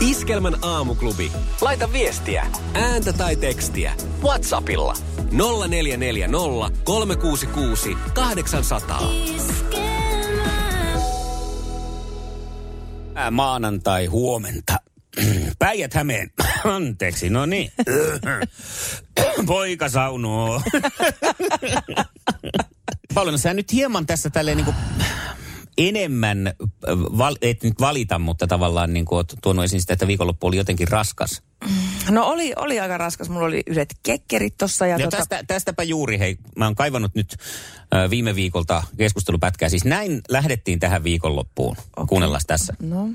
Iskelmän aamuklubi. Laita viestiä, ääntä tai tekstiä. Whatsappilla 0440 366 800. Ää, maanantai huomenta. Päijät Hämeen. Anteeksi, no niin. Poika saunoo. Paljon sä nyt hieman tässä tälleen niinku enemmän, äh, val, et nyt valita, mutta tavallaan niin kuin oot tuonut esiin sitä, että viikonloppu oli jotenkin raskas. No oli, oli aika raskas. Mulla oli yhdet kekkerit tossa. Ja Ja tota, tästä, tästäpä juuri, hei, mä oon kaivannut nyt äh, viime viikolta keskustelupätkää. Siis näin lähdettiin tähän viikonloppuun. Okay. Kuunnellaan tässä. No.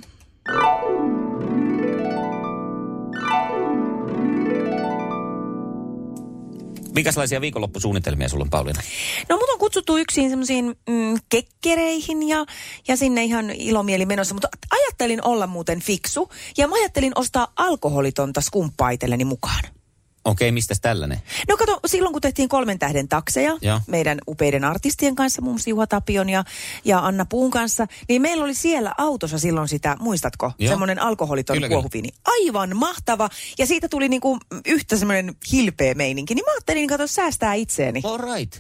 Minkälaisia viikonloppusuunnitelmia sulla on, Pauliina? no mut on kutsuttu yksin semmoisiin mm, kekkereihin ja, ja sinne ihan ilomieli menossa. Mutta ajattelin olla muuten fiksu ja mä ajattelin ostaa alkoholitonta skumppaa mukaan. Okei, okay, mistäs tällainen? No kato, silloin kun tehtiin kolmen tähden takseja Joo. meidän upeiden artistien kanssa, muun muassa Juha Tapion ja, ja Anna Puun kanssa, niin meillä oli siellä autossa silloin sitä, muistatko, Joo. semmoinen alkoholiton Kyllä, kyllä. kuohuviini. Aivan mahtava. Ja siitä tuli niinku yhtä semmoinen hilpeä meininki. Niin mä ajattelin, kato, säästää itseeni. All right.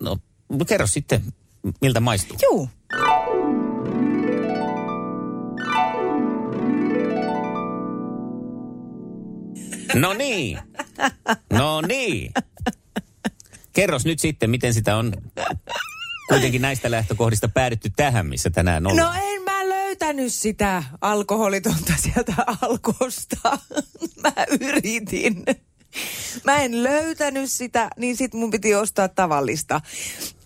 No, kerro sitten, miltä maistuu. Juu. No niin. No niin. Kerros nyt sitten, miten sitä on kuitenkin näistä lähtökohdista päädytty tähän, missä tänään ollaan. No en mä löytänyt sitä alkoholitonta sieltä alkosta. mä yritin. Mä en löytänyt sitä, niin sit mun piti ostaa tavallista.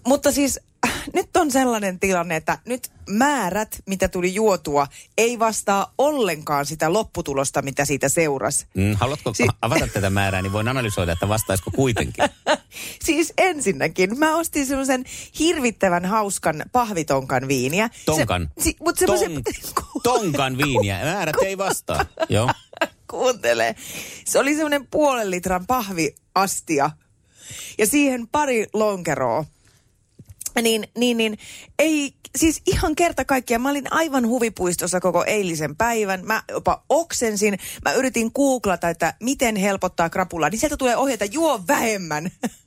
Mutta siis äh, nyt on sellainen tilanne, että nyt määrät, mitä tuli juotua, ei vastaa ollenkaan sitä lopputulosta, mitä siitä seurasi. Mm, haluatko Si- avata tätä määrää, niin voin analysoida, että vastaisiko kuitenkin. Siis ensinnäkin mä ostin semmoisen hirvittävän hauskan pahvitonkan viiniä. Tonkan. Se, si, mut semmoisen, Ton, tonkan viiniä. Määrät ei vastaa. Joo. Kuuntele. Se oli semmoinen puolen litran pahviastia ja siihen pari lonkeroa. Niin, niin, niin, ei, siis ihan kerta kaikkiaan. Mä olin aivan huvipuistossa koko eilisen päivän. Mä jopa oksensin. Mä yritin googlata, että miten helpottaa krapulaa. Niin sieltä tulee ohjeita, juo vähemmän.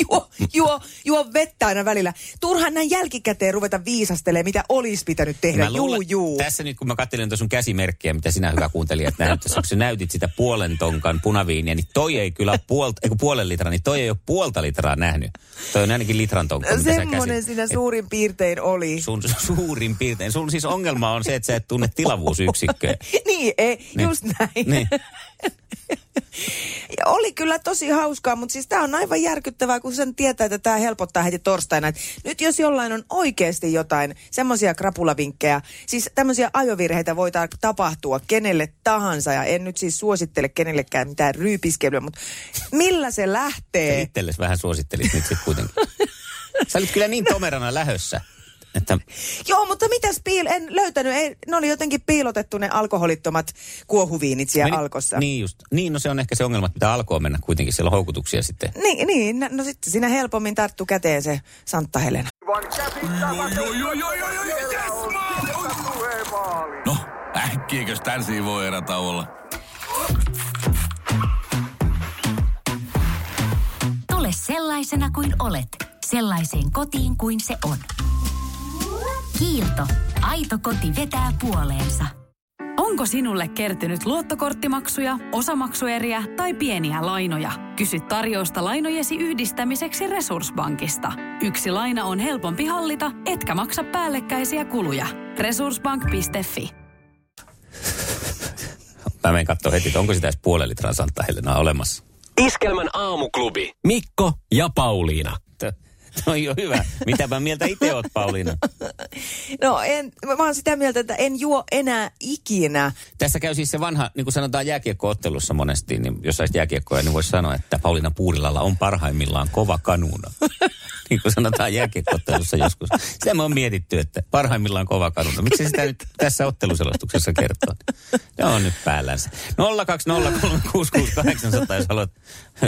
juo, juo, juo vettä aina välillä. Turhaan näin jälkikäteen ruveta viisastelemaan, mitä olisi pitänyt tehdä. Mä luulen- juu, juu. Tässä nyt kun mä katselin tuon sun käsimerkkiä, mitä sinä hyvä kuuntelija, että näyt, kun sä näytit sitä puolen tonkan punaviiniä, niin toi ei kyllä puolta, ei puolen litraa, niin toi ei ole puolta litraa nähnyt. Toi on ainakin litran tonkka, mitä Semmoinen Et suurin piirtein oli. Sun suurin piirtein. Sun siis ongelma on se, että sä et tunne tilavuusyksikköä. niin, ei, Niin. just näin. Niin. Ja oli kyllä tosi hauskaa, mutta siis tämä on aivan järkyttävää, kun sen tietää, että tämä helpottaa heti torstaina. Et nyt jos jollain on oikeasti jotain semmoisia krapulavinkkejä, siis tämmöisiä ajovirheitä voi ta- tapahtua kenelle tahansa, ja en nyt siis suosittele kenellekään mitään ryypiskelyä, mutta millä se Sä lähtee? itsellesi vähän suosittelit nyt sitten kuitenkin. Sä olit kyllä niin tomerana lähössä, että Joo, mutta mitäs piil... En löytänyt, ei, ne oli jotenkin piilotettu ne alkoholittomat kuohuviinit siellä Meni- alkossa. Niin just. Niin, no se on ehkä se ongelma, että pitää alkoa mennä kuitenkin. Siellä on houkutuksia sitten. Niin, niin, no- no sitten siinä helpommin tarttu käteen se Santta Helena. No, äkkiäkös tän voi erä olla? Tule sellaisena kuin olet, sellaiseen kotiin kuin se on. Kiilto. Aito koti vetää puoleensa. Onko sinulle kertynyt luottokorttimaksuja, osamaksueriä tai pieniä lainoja? Kysy tarjousta lainojesi yhdistämiseksi Resurssbankista. Yksi laina on helpompi hallita, etkä maksa päällekkäisiä kuluja. Resurssbank.fi Mä menen katsoa heti, että onko sitä edes puolen litran Santa Helenaa olemassa. Iskelmän aamuklubi. Mikko ja Pauliina. No jo hyvä. Mitäpä mieltä itse oot, Pauliina? No en, mä oon sitä mieltä, että en juo enää ikinä. Tässä käy siis se vanha, niin kuin sanotaan jääkiekkoottelussa monesti, niin jos saisit jääkiekkoja, niin voisi sanoa, että Pauliina Puurilalla on parhaimmillaan kova kanuna. niin kuin sanotaan jääkiekkoottelussa joskus. Sitä me on mietitty, että parhaimmillaan kova kanuna. Miksi sitä nyt tässä otteluselostuksessa kertoo? Ne on nyt päällänsä. 020366800, jos haluat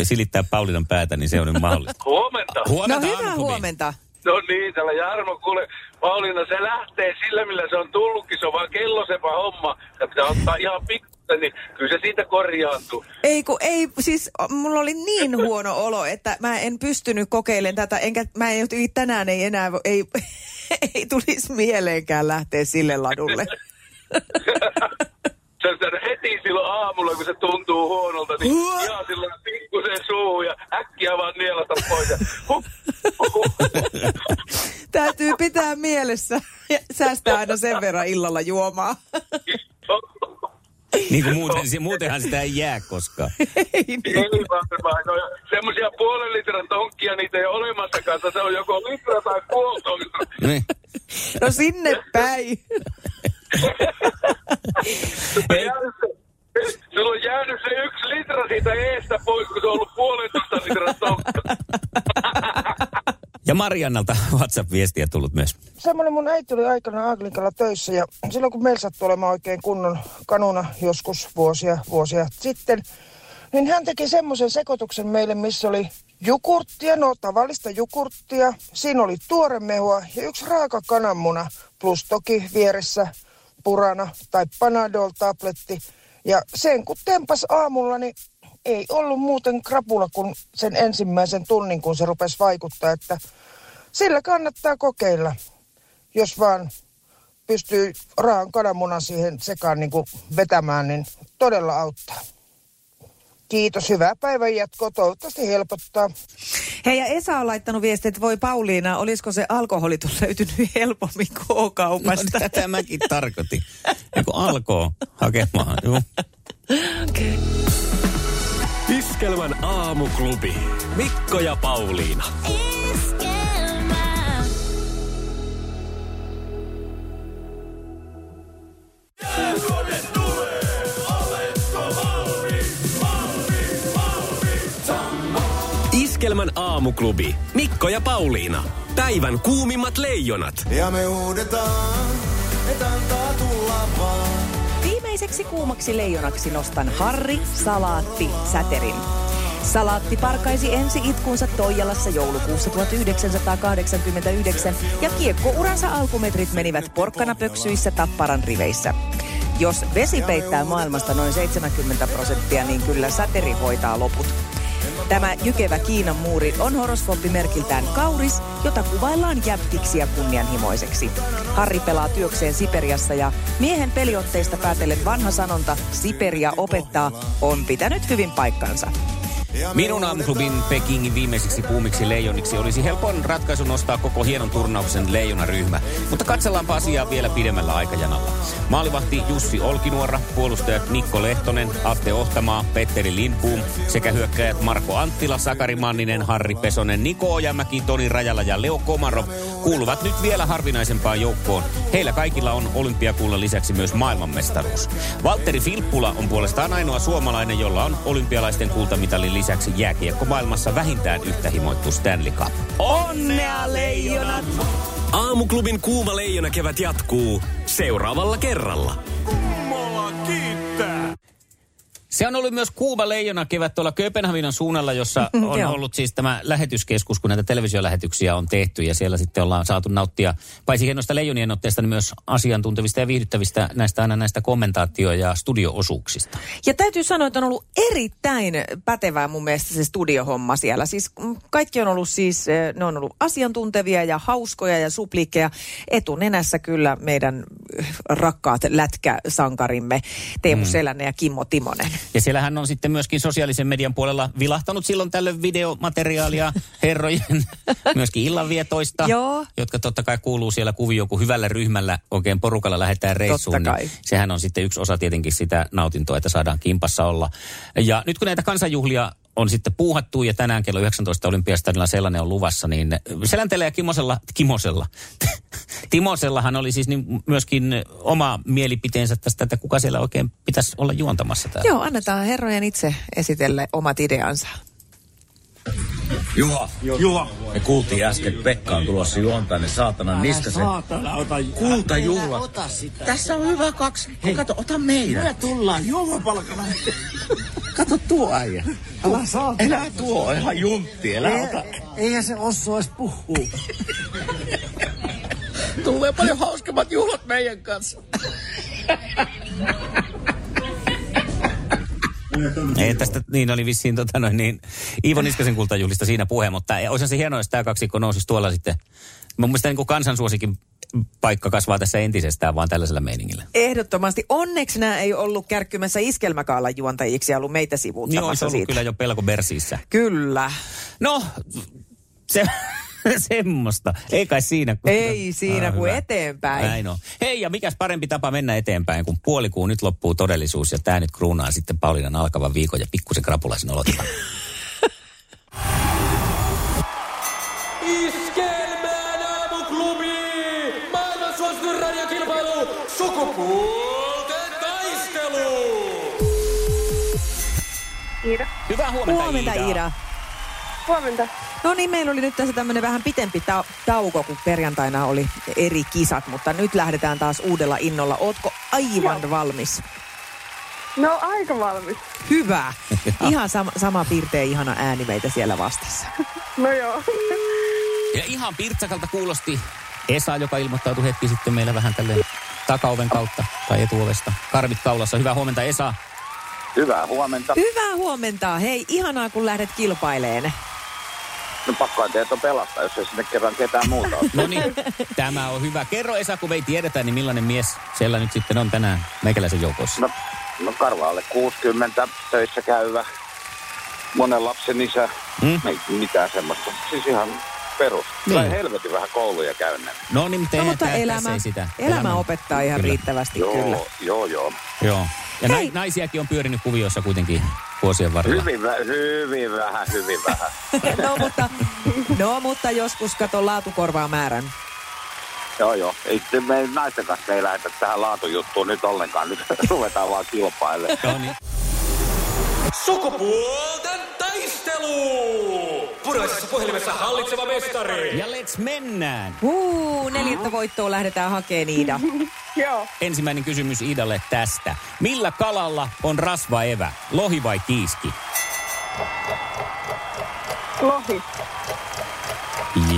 silittää Paulinan päätä, niin se on nyt mahdollista. Huomenta. No Huomenta, hyvää Aamuklubi. huomenta. No niin, täällä Jarmo, kuule, Pauliina, se lähtee sillä, millä se on tullutkin, se on vaan kellosepa homma. Ja pitää ottaa ihan pikkuisen, niin kyllä se siitä korjaantuu. Ei kun ei, siis mulla oli niin huono olo, että mä en pystynyt kokeilemaan tätä, enkä mä en, tänään ei enää, ei, ei tulisi mieleenkään lähteä sille ladulle. Se on heti silloin aamulla, kun se tuntuu huonolta, niin ihan silloin pikkusen suu ja äkkiä vaan nielata pois. Ja huh, huh. Täytyy pitää mielessä ja säästää aina sen verran illalla juomaa. Niin kuin muuten, se- muutenhan sitä ei jää koskaan. ei niin. Ei varmaan. No, semmoisia puolen litran tonkkia, niitä ei ole olemassakaan. Se on joko litra tai puoli. Niin. No sinne päin. Sulla on jäänyt se- yksi litra siitä eestä Ja Mariannalta WhatsApp-viestiä tullut myös. semmoinen mun äiti oli aikana Aglinkalla töissä ja silloin kun meillä sattui olemaan oikein kunnon kanuna joskus vuosia, vuosia sitten, niin hän teki semmoisen sekoituksen meille, missä oli jukurttia, no tavallista jukurttia, siinä oli tuoremehua ja yksi raaka kananmuna plus toki vieressä purana tai panadol-tabletti. Ja sen kun tempas aamulla, niin ei ollut muuten krapula kuin sen ensimmäisen tunnin, kun se rupesi vaikuttaa, että sillä kannattaa kokeilla, jos vaan pystyy raan kananmunan siihen sekaan niin kuin vetämään, niin todella auttaa. Kiitos, hyvää päivän jatkoa. Toivottavasti helpottaa. Hei ja Esa on laittanut viestiä, että voi Pauliina, olisiko se alkoholitus löytynyt helpommin K-kaupasta? No, tätä mäkin tarkoitin. Kun alkoi hakemaan, juu. Iskelmän aamuklubi. Mikko ja Pauliina. Iskelmän aamuklubi. Mikko ja Pauliina. Päivän kuumimmat leijonat. Ja me huudetaan, et antaa tulla vaan. Viimeiseksi kuumaksi leijonaksi nostan Harri, Salaatti, Säterin. Salaatti parkaisi ensi itkunsa Toijalassa joulukuussa 1989 ja kiekkouransa alkumetrit menivät porkkanapöksyissä Tapparan riveissä. Jos vesi peittää maailmasta noin 70 prosenttia, niin kyllä säteri hoitaa loput. Tämä jykevä Kiinan muuri on horoskooppimerkiltään kauris, jota kuvaillaan jäptiksi ja kunnianhimoiseksi. Harri pelaa työkseen Siperiassa ja miehen peliotteista päätellen vanha sanonta Siperia opettaa on pitänyt hyvin paikkansa. Minun aamuklubin Pekingin viimeisiksi kuumiksi leijoniksi olisi helpoin ratkaisu nostaa koko hienon turnauksen leijonaryhmä. Mutta katsellaanpa asiaa vielä pidemmällä aikajanalla. Maalivahti Jussi Olkinuora, puolustajat Mikko Lehtonen, Atte Ohtamaa, Petteri Lindboom sekä hyökkäjät Marko Anttila, Sakari Manninen, Harri Pesonen, Niko Ojamäki, Toni Rajala ja Leo Komarov kuuluvat nyt vielä harvinaisempaan joukkoon. Heillä kaikilla on olympiakullan lisäksi myös maailmanmestaruus. Valtteri Filppula on puolestaan ainoa suomalainen, jolla on olympialaisten kultamitalin lisäksi jääkiekko maailmassa vähintään yhtä himoittu Stanley Cup. Onnea leijonat! Aamuklubin kuuma leijona kevät jatkuu seuraavalla kerralla. Se on ollut myös kuuma leijona kevät tuolla Kööpenhaminan suunnalla, jossa on ollut siis tämä lähetyskeskus, kun näitä televisiolähetyksiä on tehty. Ja siellä sitten ollaan saatu nauttia paitsi hienoista leijonien otteesta, niin myös asiantuntevista ja viihdyttävistä näistä aina näistä kommentaatio- ja studioosuuksista. Ja täytyy sanoa, että on ollut erittäin pätevää mun mielestä se studiohomma siellä. Siis kaikki on ollut siis, eh, ne on ollut asiantuntevia ja hauskoja ja supliikkeja. Etunenässä kyllä meidän eh, rakkaat lätkäsankarimme Teemu mm. Selänne ja Kimmo Timonen. Ja siellähän on sitten myöskin sosiaalisen median puolella vilahtanut silloin tällöin videomateriaalia herrojen myöskin illanvietoista, Joo. jotka totta kai kuuluu siellä kuvioon, kun hyvällä ryhmällä oikein porukalla lähdetään reissuun. Totta kai. Niin sehän on sitten yksi osa tietenkin sitä nautintoa, että saadaan kimpassa olla. Ja nyt kun näitä kansanjuhlia on sitten puuhattu ja tänään kello 19 Olympiastadilla sellainen on luvassa, niin Selänteellä ja Kimosella, Kimosella, Timosellahan oli siis niin myöskin oma mielipiteensä tästä, että kuka siellä oikein pitäisi olla juontamassa täällä. Joo, annetaan herrojen itse esitelle omat ideansa. Juha, Juha. Me kuultiin äsken, että Pekka on tulossa juontaa ne saatana niskasen. Saatana, ota Kultajuhlat. Ota sitä. Tässä on hyvä kaksi. Hei. Kato, ota meidän. Me tullaan juomapalkana. Kato tuo äijä. Älä saatana. Elä tuo, ihan juntti, elä ota. Eihän se osso edes puhuu. Tulee paljon hauskemmat juhlat meidän kanssa. Ei, tästä niin oli vissiin tota noin, niin, Iivo Niskasen kultajuhlista siinä puhe, mutta olisi se hienoa, jos tämä kaksikko nousisi tuolla sitten. Mun mielestä niin kansansuosikin paikka kasvaa tässä entisestään vaan tällaisella meiningillä. Ehdottomasti. Onneksi nämä ei ollut kärkkymässä iskelmäkaalan juontajiksi ja ollut meitä Niin sivuuttamassa olisi ollut siitä. kyllä jo pelko Bersiissä. Kyllä. No, se, semmoista. Ei kai siinä. kun- Ei siinä Ah, kuin hyvä. eteenpäin. Näin on. Hei, ja mikäs parempi tapa mennä eteenpäin, kun puolikuu nyt loppuu todellisuus ja tämä nyt kruunaa sitten Paulinan alkavan viikon ja pikkusen krapulaisen olotilan. Iskelmään aamuklubi! Maailman suosituin radiokilpailu! Sukupuolten taistelu! Iida. Hyvää huomenta, Huomenta Iida. Iida. Huomenta. No niin, meillä oli nyt tässä tämmöinen vähän pitempi ta- tauko, kun perjantaina oli eri kisat, mutta nyt lähdetään taas uudella innolla. Ootko aivan Joo. valmis? No aika valmis. Hyvä. Ihan sama, sama piirtein ihana ääni meitä siellä vastassa. No joo. Ja ihan pirtsakalta kuulosti Esa, joka ilmoittautui hetki sitten meillä vähän tälleen takaoven kautta tai etuovesta. Karvit kaulassa. Hyvää huomenta Esa. Hyvää huomenta. Hyvää huomenta. Hei, ihanaa kun lähdet kilpaileen. No pakkoa teet on pelastaa, jos ei sinne kerran ketään muuta ole. No niin, tämä on hyvä. Kerro Esa, kun me ei tiedetä, niin millainen mies siellä nyt sitten on tänään meikäläisen joukossa. No, no Karvaalle 60, töissä käyvä, monen lapsen isä, Mm? ei mitään semmoista. Siis ihan perus. Niin. Niin. hyvin vähän kouluja käynyt. No niin, mutta No, mutta elämä, ei sitä. elämä opettaa ihan Kyllä. riittävästi Joo, kyllä. joo, joo. Joo. Ja Hei. nai, naisiakin on pyörinyt kuvioissa kuitenkin vuosien varrella. Hyvin, vä- hyvin vähän, hyvin vähän. no, mutta, no mutta joskus kato laatukorvaa määrän. joo, joo. Ei, me naisten kanssa ei lähdetä tähän laatujuttuun nyt ollenkaan. Nyt ruvetaan vaan kilpailemaan. No niin. Sukupuolten taistelu! Puraisessa puhelimessa hallitseva mestari. Ja let's mennään. Huu, neljättä voittoa lähdetään hakemaan Iida. joo. Ensimmäinen kysymys Iidalle tästä. Millä kalalla on rasvaevä? Lohi vai kiiski? Lohi.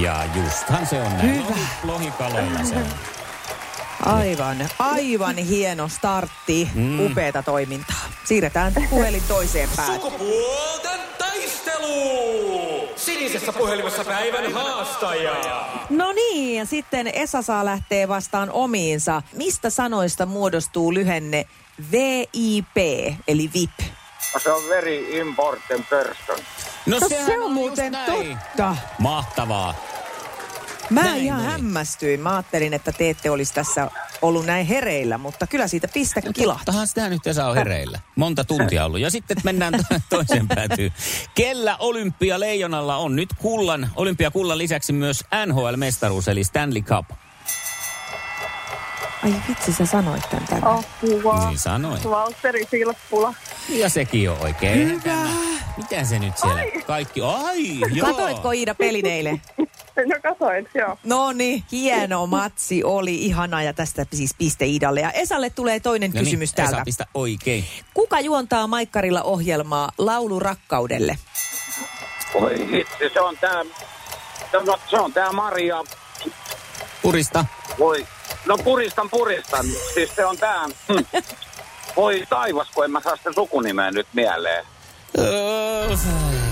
Ja justhan se on näin. Hyvä. Lohi, lohikaloilla se on. Aivan, aivan hieno startti. Mm. Upeata toimintaa. Siirretään puhelin toiseen päähän. Sukupuolten taistelu! Sinisessä puhelimessa päivän haastaja. No niin, ja sitten Esa saa lähteä vastaan omiinsa. Mistä sanoista muodostuu lyhenne VIP, eli VIP? No, se on very important person. No, No se on just muuten näin. totta. Mahtavaa. Mä Näin ihan oli. hämmästyin. Mä ajattelin, että te ette olisi tässä ollut näin hereillä, mutta kyllä siitä pistä kilahti. Tottahan sitä nyt Esa on hereillä. Monta tuntia ollut. Ja sitten mennään to- toiseen päätyyn. Kellä olympialeijonalla on nyt kullan, olympiakullan lisäksi myös NHL-mestaruus, eli Stanley Cup? Ai vitsi, sä sanoit tän tänne. Apua. Niin sanoin. Valtteri Silppula. Ja sekin on oikein. Hyvä. Mitä se nyt siellä? Kaikki. Ai, joo. Katoitko Iida pelin eilen? No katoin, joo. No niin, hieno matsi oli, ihana ja tästä siis piste Iidalle. Ja Esalle tulee toinen No niin, kysymys Esa, täältä. pistä oikein. Kuka juontaa Maikkarilla ohjelmaa Laulu rakkaudelle? Hitsi, se on tää... Se on tää Maria. Purista. Voi... No puristan, puristan. Siis se on tää... Hmm. Voi taivas, kun en mä saa sitä sukunimeä nyt mieleen.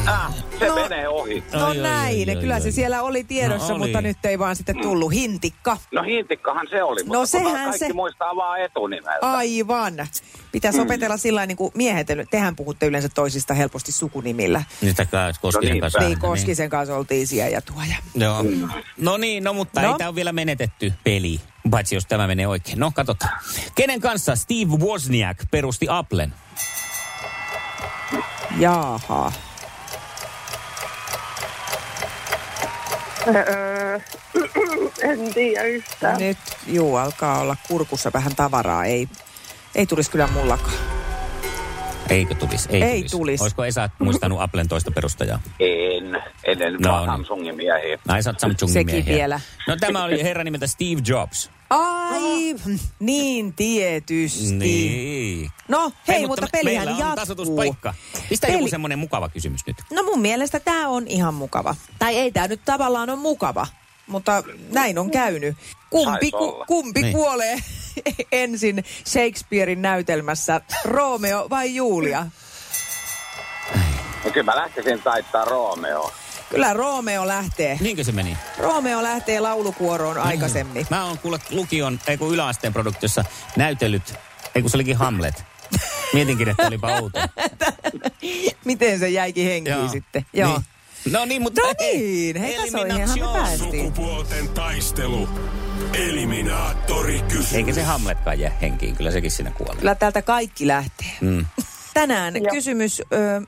Öö, Äh, se No. menee ohi. No Ai, ai, näin, ai, ai, kyllä ai. se siellä oli tiedossa, No oli. mutta nyt ei vaan sitten tullut. Hintikka. No hintikkahan se oli, mutta No sehän kaikki se- muistaa vaan etunimeltä. Aivan. Pitäisi opetella sillä niin kuin miehet, tehän puhutte yleensä toisista helposti sukunimillä. Niitä kai Koskisen No niin, kanssa. Niin, Koskisen kanssa oltiin siellä ja tuoja. Joo. No niin, no mutta No. ei tämä ole vielä menetetty peli, paitsi jos tämä menee oikein. No katsotaan. Kenen kanssa Steve Wozniak perusti Applen? Jaaha. Öö, en tiedä yhtään. Nyt, juu, alkaa olla kurkussa vähän tavaraa. Ei, ei tulisi kyllä mullakaan. Eikö tulisi? Ei, Ei tulisi. tulisi. Olisiko Esa muistanut Applen toista perustajaa? En, en, en No no, niin. Samsungin miehiä. Ai sä oot Samsungin Sekin miehiä. vielä. No tämä oli herra nimeltä Steve Jobs. Ai, niin tietysti. Niin. No hei, mutta, me- pelihän meillä on jatkuu. tasoituspaikka. Pistä joku Peli- semmoinen mukava kysymys nyt. No mun mielestä tämä on ihan mukava. Tai ei tämä nyt tavallaan ole mukava, mutta näin on käynyt. Kumpi, ku, kumpi Niin. kuolee ensin Shakespearein näytelmässä, Romeo vai Julia? No kyllä mä lähtisin taittaa Romeo. Kyllä Romeo lähtee. Niinkö se meni? Romeo lähtee laulukuoroon aikaisemmin. Mä oon kuule lukion, ei kun yläasteen produktiossa näytellyt, ei kun se olikin Hamlet. Mietinkin, että olipa outo. Miten se jäikin henkiin Joo. sitten? Joo. Niin. No niin, mutta No niin, hei tässä on ihan me päästiin. Sukupuolten taistelu. Eliminaattori kysymys. Eikä se Hamletkaan jää henkiin, kyllä sekin siinä kuolee. Kyllä täältä kaikki lähtee. Mm. Tänään kysymys ö,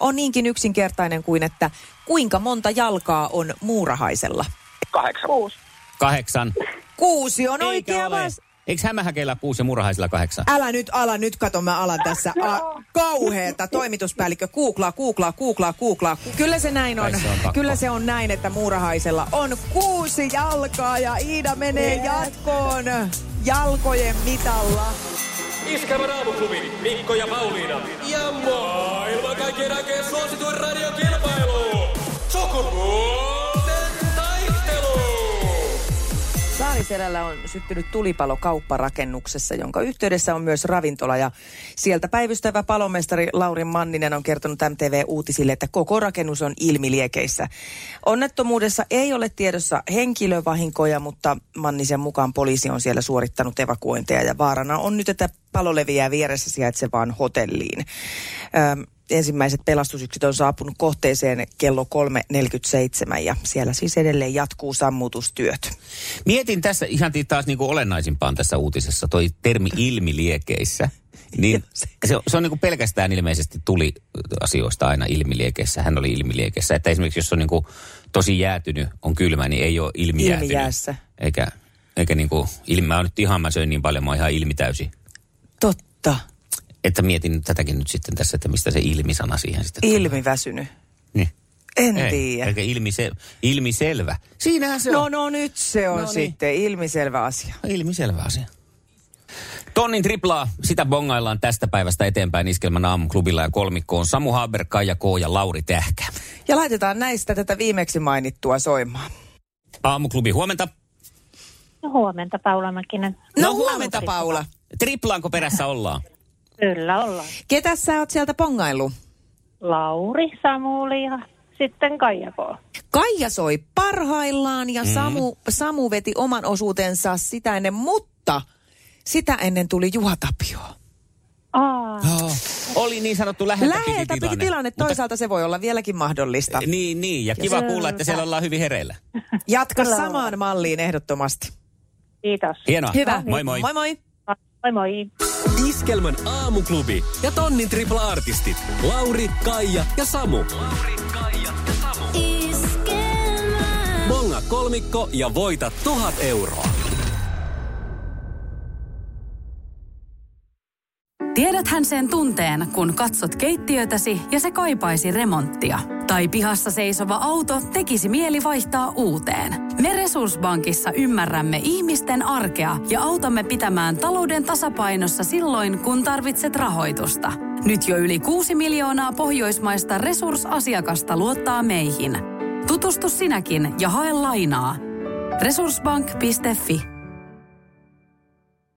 on niinkin yksinkertainen kuin, että kuinka monta jalkaa on muurahaisella? Kahdeksan. Kuusi. Kahdeksan. Kuusi on Eikä oikea ole. vastaus. Eikö hämähäkeillä kuusi ja murhaisilla kahdeksan? Älä nyt ala, nyt kato mä alan tässä. A, kauheeta, toimituspäällikkö, googlaa, googlaa, googlaa, googlaa. Kyllä se näin on. Se on. Kyllä se on näin, että muurahaisella on kuusi jalkaa ja Iida menee jatkoon jalkojen mitalla. Iskävä raamuklubi, Mikko ja Pauliina. Ja maailman kaikkien aikeen suosituen radiokilpailu. Sukupuolten taistelu. Saariselällä on syttynyt tulipalo kaupparakennuksessa, jonka yhteydessä on myös ravintola. Ja sieltä päivystävä palomestari Laurin Manninen on kertonut MTV Uutisille, että koko rakennus on ilmiliekeissä. Onnettomuudessa ei ole tiedossa henkilövahinkoja, mutta Mannisen mukaan poliisi on siellä suorittanut evakuointeja. Ja vaarana on nyt, että palo leviää vieressä sijaitsevaan hotelliin. Öm, ensimmäiset pelastusyksiköt on saapunut kohteeseen kello 3.47 ja siellä siis edelleen jatkuu sammutustyöt. Mietin tässä ihan taas niin kuin olennaisimpaan tässä uutisessa, toi termi ilmiliekeissä. Niin se, on- se on niin kuin pelkästään ilmeisesti tuli asioista aina ilmiliekeissä. Hän oli ilmiliekeissä. Että esimerkiksi jos on niin kuin tosi jäätynyt, on kylmä, niin ei ole ilmijäätynyt. Ilmijäässä. Eikä, eikä niin kuin, ilmi, mä nyt ihan, mä söin niin paljon, mä oon ihan ilmitäysi. Totta. Että mietin tätäkin nyt sitten tässä, että mistä se ilmisana siihen sitten tulee. Ilmiväsynyt. Niin. En Ei, tiedä. Eikä ilmise, ilmiselvä. Siinähän se No, on. no nyt se on No no niin. sitten ilmiselvä asia. Ilmiselvä asia. Tonnin triplaa, sitä bongaillaan tästä päivästä eteenpäin Iskelmän aamuklubilla ja kolmikkoon Samu Haber, Kaija K. ja Lauri Tähkä. Ja laitetaan näistä tätä viimeksi mainittua soimaan. Aamuklubi, huomenta. No huomenta, Paula Mäkinen. No, huomenta Paula. Triplaanko perässä ollaan? Kyllä ollaan. Ketä sä oot sieltä pongaillut? Lauri, Samuli ja sitten Kaija K. Kaija soi parhaillaan ja Mm. Samu, Samu veti oman osuutensa sitä ennen, mutta sitä ennen tuli Juha Tapio. Aa, Oh, oli niin sanottu läheltä piti Läheltä piti tilanne. tilanne, toisaalta se voi olla vieläkin mahdollista. Niin, niin, ja kiva kuulla, että siellä ollaan hyvin hereillä. Jatka Kyllä samaan malliin ehdottomasti. kiitos. Hienoa. Hyvä. Moi moi. Moi moi. Moi moi. Iskelmän aamuklubi ja tonnin tripla-artistit. Lauri, Kaija ja Samu. Bonga kolmikko ja voita tuhat euroa. Tiedäthän sen tunteen, kun katsot keittiötäsi ja se kaipaisi remonttia. Tai pihassa seisova auto tekisi mieli vaihtaa uuteen. Me Resurssbankissa ymmärrämme ihmisten arkea ja autamme pitämään talouden tasapainossa silloin, kun tarvitset rahoitusta. Nyt jo yli 6 miljoonaa pohjoismaista resursasiakasta luottaa meihin. Tutustu sinäkin ja hae lainaa. Resurssbank.fi